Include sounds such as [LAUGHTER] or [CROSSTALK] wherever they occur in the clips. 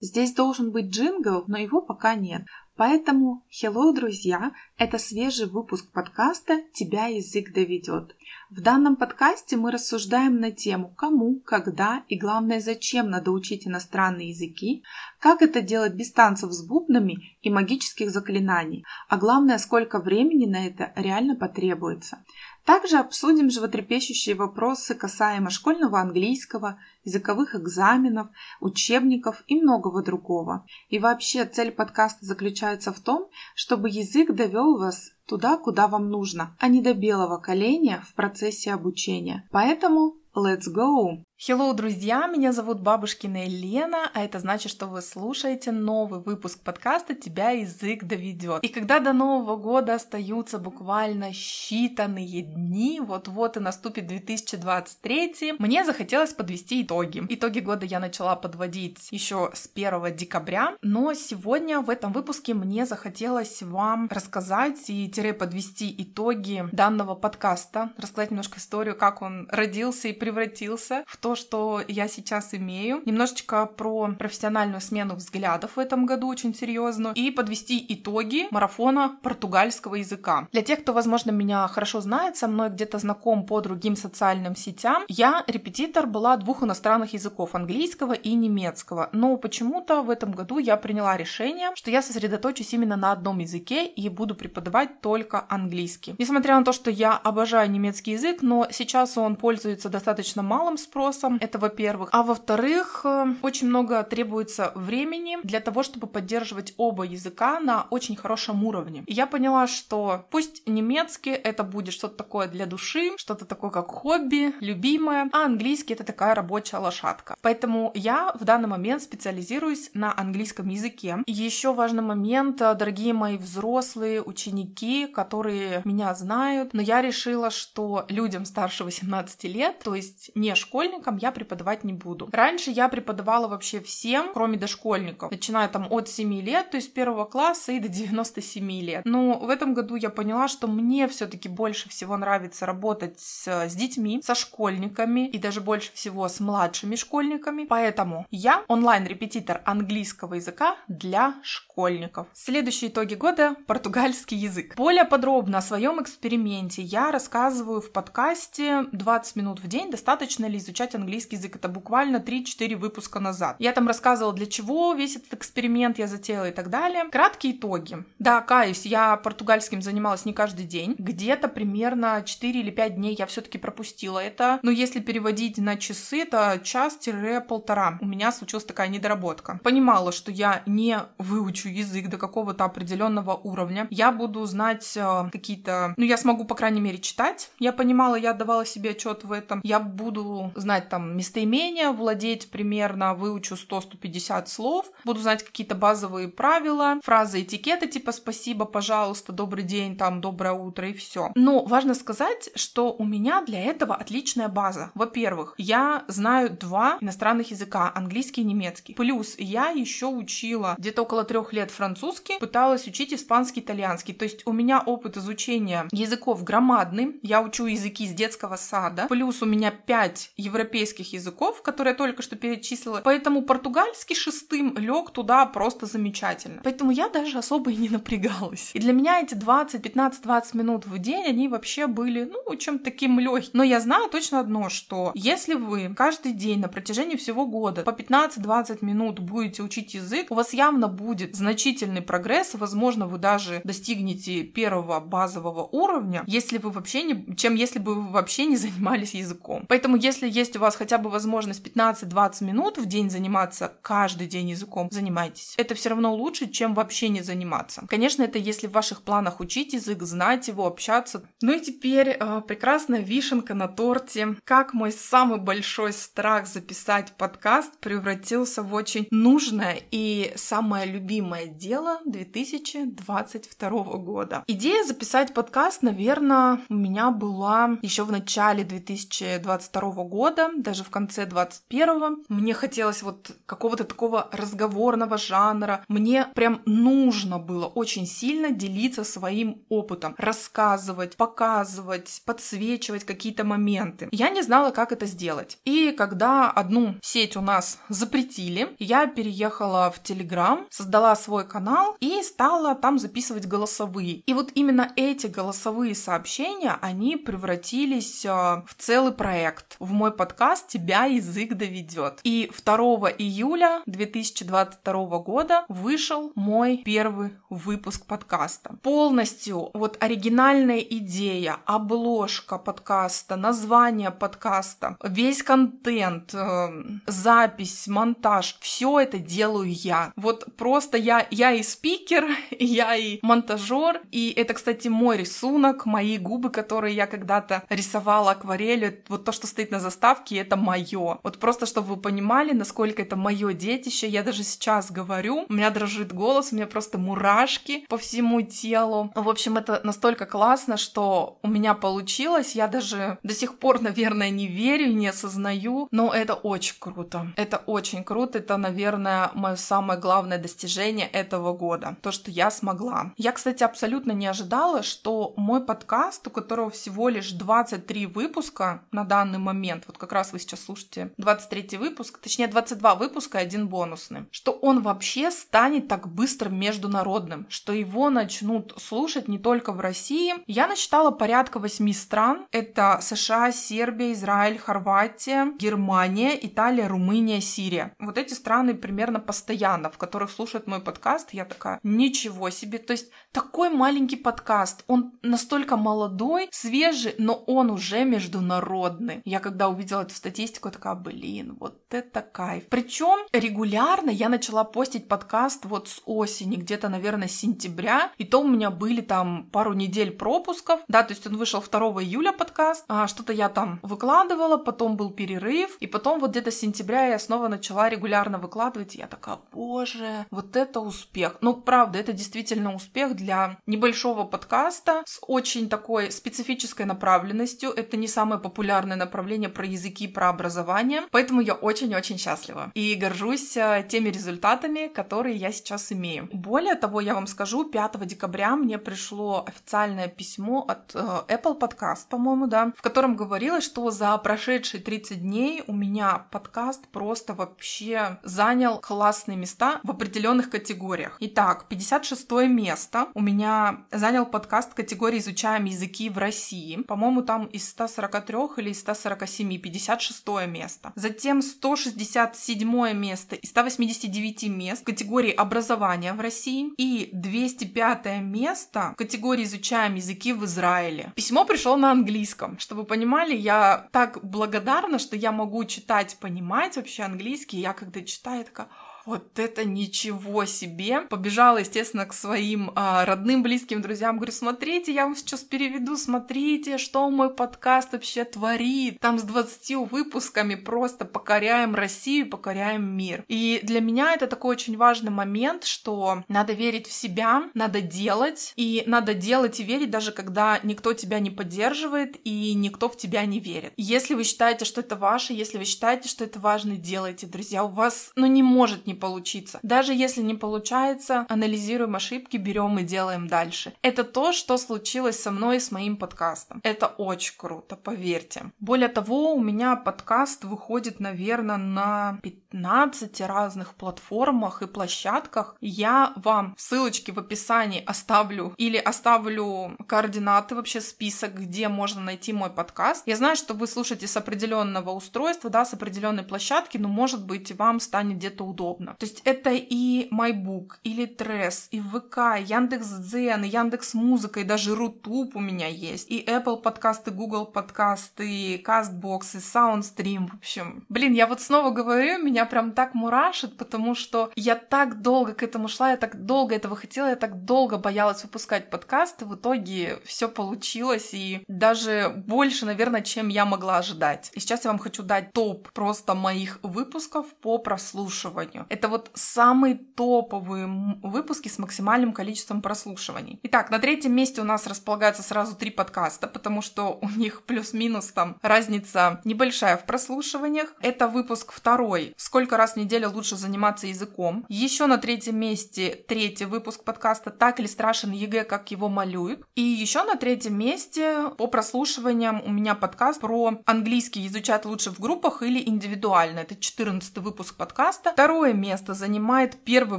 Здесь должен быть джингл, но его пока нет. Поэтому, hello, друзья, это свежий выпуск подкаста «Тебя язык доведет». В данном подкасте мы рассуждаем на тему, кому, когда и, главное, зачем надо учить иностранные языки, как это делать без танцев с бубнами и магических заклинаний, а главное, сколько времени на это реально потребуется. Также обсудим животрепещущие вопросы касаемо школьного английского, языковых экзаменов, учебников и многого другого. И вообще цель подкаста заключается в том, чтобы язык довел вас туда, куда вам нужно, а не до белого коленя в процессе обучения. Поэтому let's go! Hello, друзья! Меня зовут Бабушкина Елена, а это значит, что вы слушаете новый выпуск подкаста «Тебя язык доведет». И когда до Нового года остаются буквально считанные дни, вот-вот и наступит 2023, мне захотелось подвести итоги. Итоги года я начала подводить еще с 1 декабря, но сегодня в этом выпуске мне захотелось вам рассказать и тире подвести итоги данного подкаста, рассказать немножко историю, как он родился и превратился в то, то, что я сейчас имею, немножечко про профессиональную смену взглядов в этом году очень серьезную и подвести итоги марафона португальского языка. Для тех, кто, возможно, меня хорошо знает, со мной где-то знаком по другим социальным сетям, я репетитор была двух иностранных языков, английского и немецкого, но почему-то в этом году я приняла решение, что я сосредоточусь именно на одном языке и буду преподавать только английский. Несмотря на то, что я обожаю немецкий язык, но сейчас он пользуется достаточно малым спросом, курсом, это во-первых. А во-вторых, э, очень много требуется времени для того, чтобы поддерживать оба языка на очень хорошем уровне. И я поняла, что пусть немецкий это будет что-то такое для души, что-то такое как хобби, любимое, а английский это такая рабочая лошадка. Поэтому я в данный момент специализируюсь на английском языке. Еще важный момент, э, дорогие мои взрослые ученики, которые меня знают, но я решила, что людям старше 18 лет, то есть не школьникам, дошкольникам я преподавать не буду. Раньше я преподавала вообще всем, кроме дошкольников, начиная там от 7 лет, то есть первого класса и до 97 лет. Но в этом году я поняла, что мне все-таки больше всего нравится работать с, с детьми, со школьниками и даже больше всего с младшими школьниками. Поэтому я онлайн-репетитор английского языка для школьников. Следующие итоги года — португальский язык. Более подробно о своем эксперименте я рассказываю в подкасте 20 минут в день. Достаточно ли изучать английский язык. Это буквально 3-4 выпуска назад. Я там рассказывала, для чего весь этот эксперимент я затеяла и так далее. Краткие итоги. Да, каюсь, я португальским занималась не каждый день. Где-то примерно 4 или 5 дней я все-таки пропустила это. Но если переводить на часы, это час-полтора. У меня случилась такая недоработка. Понимала, что я не выучу язык до какого-то определенного уровня. Я буду знать э, какие-то... Ну, я смогу, по крайней мере, читать. Я понимала, я отдавала себе отчет в этом. Я буду знать там местоимения, владеть примерно, выучу 100-150 слов, буду знать какие-то базовые правила, фразы этикета типа «спасибо», «пожалуйста», «добрый день», там «доброе утро» и все. Но важно сказать, что у меня для этого отличная база. Во-первых, я знаю два иностранных языка, английский и немецкий. Плюс я еще учила где-то около трех лет французский, пыталась учить испанский, итальянский. То есть у меня опыт изучения языков громадный. Я учу языки с детского сада. Плюс у меня пять европейских языков, которые я только что перечислила. Поэтому португальский шестым лег туда просто замечательно. Поэтому я даже особо и не напрягалась. И для меня эти 20, 15, 20 минут в день, они вообще были, ну, чем-то таким легким. Но я знаю точно одно, что если вы каждый день на протяжении всего года по 15-20 минут будете учить язык, у вас явно будет значительный прогресс, возможно, вы даже достигнете первого базового уровня, если вы вообще не, чем если бы вы вообще не занимались языком. Поэтому если есть у вас хотя бы возможность 15-20 минут в день заниматься каждый день языком, занимайтесь. Это все равно лучше, чем вообще не заниматься. Конечно, это если в ваших планах учить язык, знать его, общаться. Ну и теперь э, прекрасная вишенка на торте. Как мой самый большой страх записать подкаст превратился в очень нужное и самое любимое дело 2022 года. Идея записать подкаст, наверное, у меня была еще в начале 2022 года, даже в конце 21-го, мне хотелось вот какого-то такого разговорного жанра. Мне прям нужно было очень сильно делиться своим опытом, рассказывать, показывать, подсвечивать какие-то моменты. Я не знала, как это сделать. И когда одну сеть у нас запретили, я переехала в Телеграм, создала свой канал и стала там записывать голосовые. И вот именно эти голосовые сообщения, они превратились э, в целый проект. В мой подкаст «Тебя язык доведет». И 2 июля 2022 года вышел мой первый выпуск подкаста. Полностью вот оригинальная идея, обложка подкаста, название подкаста, весь контент, э, запись, монтаж, все это делаю я. Вот просто я, я и спикер, [LAUGHS] я и монтажер, и это, кстати, мой рисунок, мои губы, которые я когда-то рисовала акварелью, вот то, что стоит на заставке, это мое. Вот просто, чтобы вы понимали, насколько это мое детище, я даже сейчас говорю, у меня дрожит голос, у меня просто мурашки по всему телу. В общем, это настолько классно, что у меня получилось, я даже до сих пор, наверное, не верю, не осознаю, но это очень круто. Это очень круто, это, наверное, мое самое главное достижение этого года, то, что я смогла. Я, кстати, абсолютно не ожидала, что мой подкаст, у которого всего лишь 23 выпуска на данный момент, вот как раз вы сейчас слушаете 23 выпуск, точнее 22 выпуска и один бонусный, что он вообще станет так быстро международным, что его начнут слушать не только в России. Я насчитала порядка 8 стран. Это США, Сербия, Израиль, Хорватия, Германия, Италия, Румыния, Сирия. Вот эти страны примерно постоянно, в которых слушают мой подкаст. Я такая, ничего себе. То есть такой маленький подкаст, он настолько молодой, свежий, но он уже международный. Я когда увидела эту статистику, такая, блин, вот это кайф. Причем регулярно я начала постить подкаст вот с осени, где-то, наверное, с сентября, и то у меня были там пару недель пропусков, да, то есть он вышел 2 июля подкаст, а, что-то я там выкладывала, потом был перерыв, и потом вот где-то с сентября я снова начала регулярно выкладывать, и я такая, боже, вот это успех. Ну, правда, это действительно успех для небольшого подкаста с очень такой специфической направленностью. Это не самое популярное направление про языки, про образование, поэтому я очень-очень счастлива и горжусь э, теми результатами, которые я сейчас имею. Более того, я вам скажу, 5 декабря мне пришло официальное письмо от э, Apple Podcast, по-моему, да, в котором говорилось, что за прошедшие 30 дней у меня подкаст просто вообще занял классные места в определенных категориях. Итак, 56 место у меня занял подкаст категории «Изучаем языки в России». По-моему, там из 143 или из 147, 56 место. Затем 167 место из 189 мест в категории «Образование в России». И 205 место в категории «Изучаем языки в Израиле». Письмо пришло на английском. Чтобы вы понимали, я так благодарна, что я могу читать, понимать вообще английский. Я когда читаю, такая вот это ничего себе. Побежала, естественно, к своим а, родным, близким друзьям. Говорю, смотрите, я вам сейчас переведу, смотрите, что мой подкаст вообще творит. Там с 20 выпусками просто покоряем Россию, покоряем мир. И для меня это такой очень важный момент, что надо верить в себя, надо делать, и надо делать и верить, даже когда никто тебя не поддерживает и никто в тебя не верит. Если вы считаете, что это ваше, если вы считаете, что это важно, делайте, друзья. У вас, ну, не может не получиться. Даже если не получается, анализируем ошибки, берем и делаем дальше. Это то, что случилось со мной и с моим подкастом. Это очень круто, поверьте. Более того, у меня подкаст выходит, наверное, на 15 разных платформах и площадках. Я вам ссылочки в описании оставлю или оставлю координаты, вообще список, где можно найти мой подкаст. Я знаю, что вы слушаете с определенного устройства, да, с определенной площадки, но может быть вам станет где-то удобно угодно. То есть это и MyBook, или Трес, и ВК, Яндекс.Дзен, Яндекс Музыка, и даже Рутуб у меня есть, и Apple подкасты, Google подкасты, CastBox, и SoundStream, в общем. Блин, я вот снова говорю, меня прям так мурашит, потому что я так долго к этому шла, я так долго этого хотела, я так долго боялась выпускать подкасты, в итоге все получилось, и даже больше, наверное, чем я могла ожидать. И сейчас я вам хочу дать топ просто моих выпусков по прослушиванию. Это вот самые топовые выпуски с максимальным количеством прослушиваний. Итак, на третьем месте у нас располагаются сразу три подкаста, потому что у них плюс-минус там разница небольшая в прослушиваниях. Это выпуск второй. Сколько раз в неделю лучше заниматься языком. Еще на третьем месте третий выпуск подкаста «Так ли страшен ЕГЭ, как его малюют». И еще на третьем месте по прослушиваниям у меня подкаст про английский изучать лучше в группах или индивидуально. Это 14 выпуск подкаста. Второе место занимает первый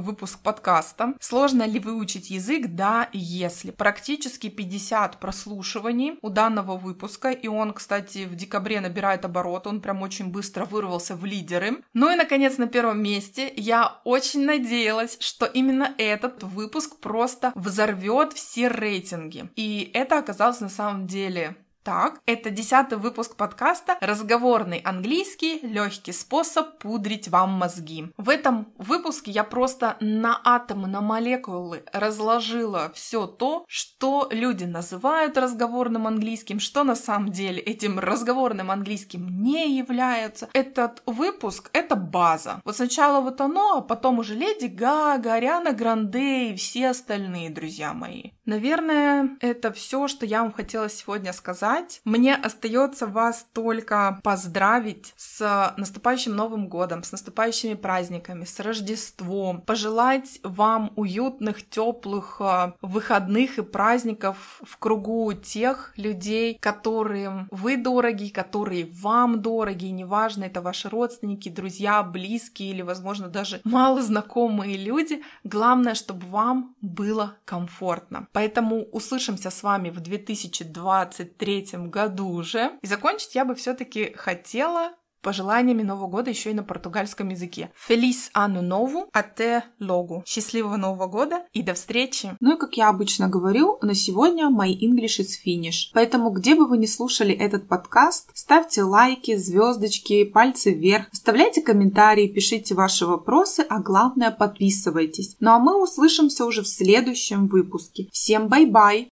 выпуск подкаста. Сложно ли выучить язык? Да, если. Практически 50 прослушиваний у данного выпуска, и он, кстати, в декабре набирает оборот, он прям очень быстро вырвался в лидеры. Ну и, наконец, на первом месте я очень надеялась, что именно этот выпуск просто взорвет все рейтинги. И это оказалось на самом деле так, это десятый выпуск подкаста «Разговорный английский. Легкий способ пудрить вам мозги». В этом выпуске я просто на атомы, на молекулы разложила все то, что люди называют разговорным английским, что на самом деле этим разговорным английским не является. Этот выпуск — это база. Вот сначала вот оно, а потом уже Леди Гага, Ариана Гранде и все остальные, друзья мои. Наверное, это все, что я вам хотела сегодня сказать сказать. Мне остается вас только поздравить с наступающим Новым годом, с наступающими праздниками, с Рождеством, пожелать вам уютных, теплых э, выходных и праздников в кругу тех людей, которым вы дороги, которые вам дороги, неважно, это ваши родственники, друзья, близкие или, возможно, даже малознакомые люди. Главное, чтобы вам было комфортно. Поэтому услышимся с вами в 2023 2023 году уже. И закончить я бы все-таки хотела пожеланиями Нового года еще и на португальском языке. Feliz Ano Novo, até logo. Счастливого Нового года и до встречи. Ну и как я обычно говорю, на сегодня my English is finish. Поэтому где бы вы ни слушали этот подкаст, ставьте лайки, звездочки, пальцы вверх, оставляйте комментарии, пишите ваши вопросы, а главное подписывайтесь. Ну а мы услышимся уже в следующем выпуске. Всем bye-bye!